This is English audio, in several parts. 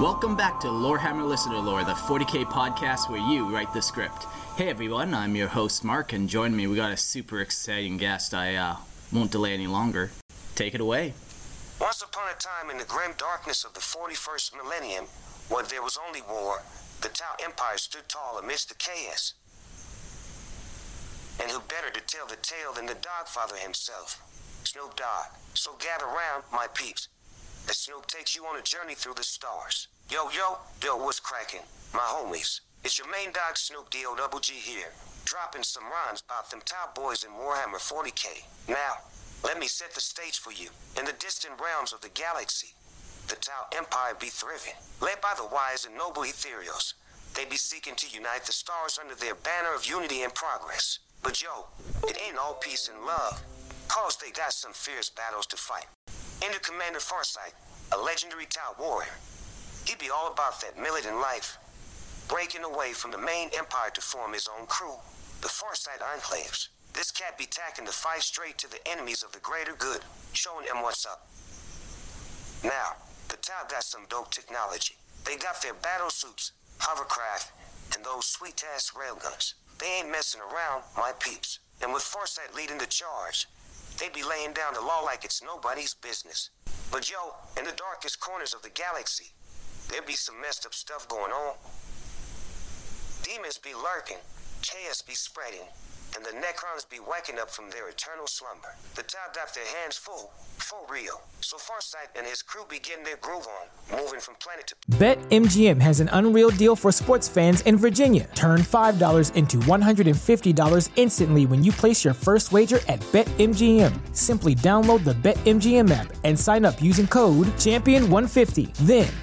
Welcome back to Lorehammer Listener Lore, the 40k podcast where you write the script. Hey everyone, I'm your host Mark, and join me. We got a super exciting guest. I uh, won't delay any longer. Take it away. Once upon a time in the grim darkness of the 41st millennium, when there was only war, the Tau Empire stood tall amidst the chaos. And who better to tell the tale than the Dogfather himself, Snoop Dogg? So gather round, my peeps, as Snoop takes you on a journey through the stars. Yo, yo, yo, what's cracking? My homies. It's your main dog Snoop D-O double G here, dropping some rhymes about them Tau boys in Warhammer 40k. Now, let me set the stage for you. In the distant realms of the galaxy, the Tau Empire be thriving, led by the wise and noble Ethereals. They be seeking to unite the stars under their banner of unity and progress. But yo, it ain't all peace and love, cause they got some fierce battles to fight. Enter Commander Farsight, a legendary Tau warrior. He'd be all about that militant life, breaking away from the main empire to form his own crew, the Farsight Enclaves. This cat be tacking to fight straight to the enemies of the greater good, showing them what's up. Now, the Tau got some dope technology. They got their battle suits, hovercraft, and those sweet ass railguns. They ain't messing around, my peeps. And with Farsight leading the charge, they be laying down the law like it's nobody's business. But yo, in the darkest corners of the galaxy, there'd be some messed up stuff going on. Demons be lurking, chaos be spreading, and the Necrons be waking up from their eternal slumber. The Tau got their hands full, for real. So Farsight and his crew be getting their groove on, moving from planet to BetMGM has an unreal deal for sports fans in Virginia. Turn $5 into $150 instantly when you place your first wager at BetMGM. Simply download the BetMGM app and sign up using code Champion150. Then,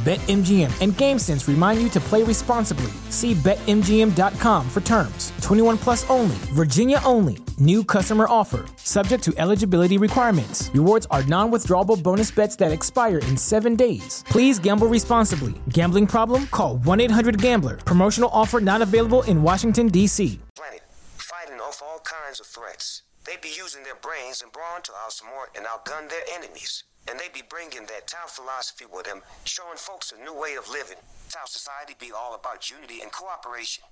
BetMGM and GameSense remind you to play responsibly. See BetMGM.com for terms. 21 plus only, Virginia only. New customer offer. Subject to eligibility requirements. Rewards are non withdrawable bonus bets that expire in seven days. Please gamble responsibly. Gambling problem? Call 1 800 Gambler. Promotional offer not available in Washington, D.C. planet, fighting off all kinds of threats. They be using their brains and brawn to outsmart and outgun their enemies. And they be bringing that Tau philosophy with them, showing folks a new way of living. Tau society be all about unity and cooperation.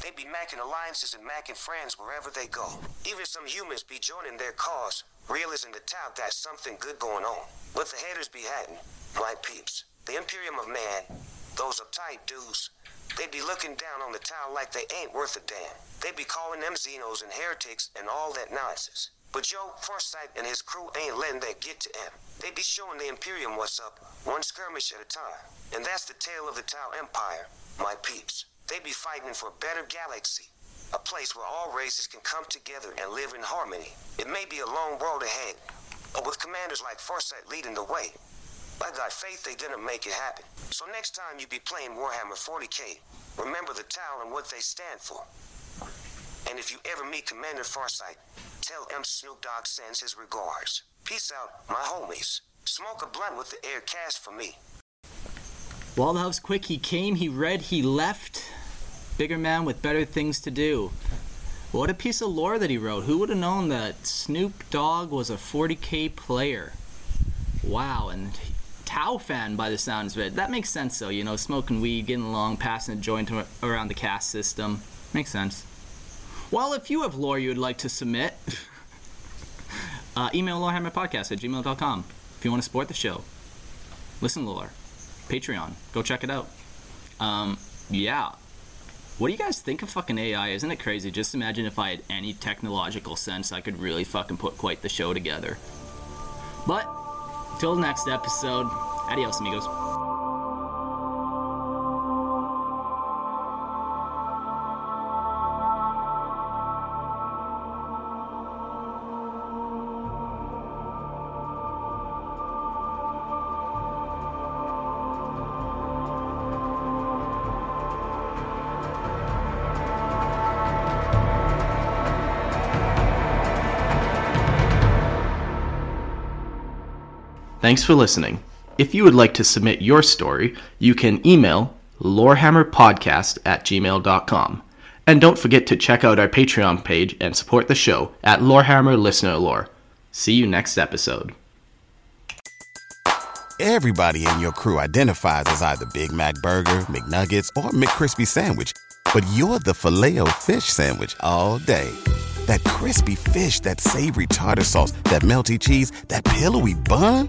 They be macking alliances and macking friends wherever they go. Even some humans be joining their cause, realizing the Tau got something good going on. What the haters be hatting, my peeps. The Imperium of Man, those uptight dudes, they be looking down on the Tau like they ain't worth a damn. They be calling them Xenos and heretics and all that nonsense. But Joe Farsight and his crew ain't letting that get to them. They be showing the Imperium what's up, one skirmish at a time. And that's the tale of the Tau Empire, my peeps. They be fighting for a better galaxy, a place where all races can come together and live in harmony. It may be a long road ahead, But with commanders like Farsight leading the way, I got faith they didn't make it happen. So next time you be playing Warhammer 40k, remember the Tau and what they stand for. And if you ever meet Commander Farsight, tell M Snoop Dogg sends his regards. Peace out, my homies. Smoke a blunt with the air caste for me. Was quick. He came, he read, he left. Bigger man with better things to do. What a piece of lore that he wrote. Who would have known that Snoop Dogg was a 40k player? Wow, and Tau fan by the sounds of it. That makes sense though, you know, smoking weed, getting along, passing a joint around the caste system. Makes sense. Well, if you have lore you would like to submit, uh, email lorehammerpodcast at gmail.com. If you want to support the show, listen lore. Patreon. Go check it out. Um, yeah. What do you guys think of fucking AI? Isn't it crazy? Just imagine if I had any technological sense, I could really fucking put quite the show together. But, till next episode, adios, amigos. Thanks for listening. If you would like to submit your story, you can email lorehammerpodcast at gmail.com. And don't forget to check out our Patreon page and support the show at Lorehammer Listener Lore. See you next episode. Everybody in your crew identifies as either Big Mac Burger, McNuggets, or McCrispy Sandwich. But you're the filet fish Sandwich all day. That crispy fish, that savory tartar sauce, that melty cheese, that pillowy bun.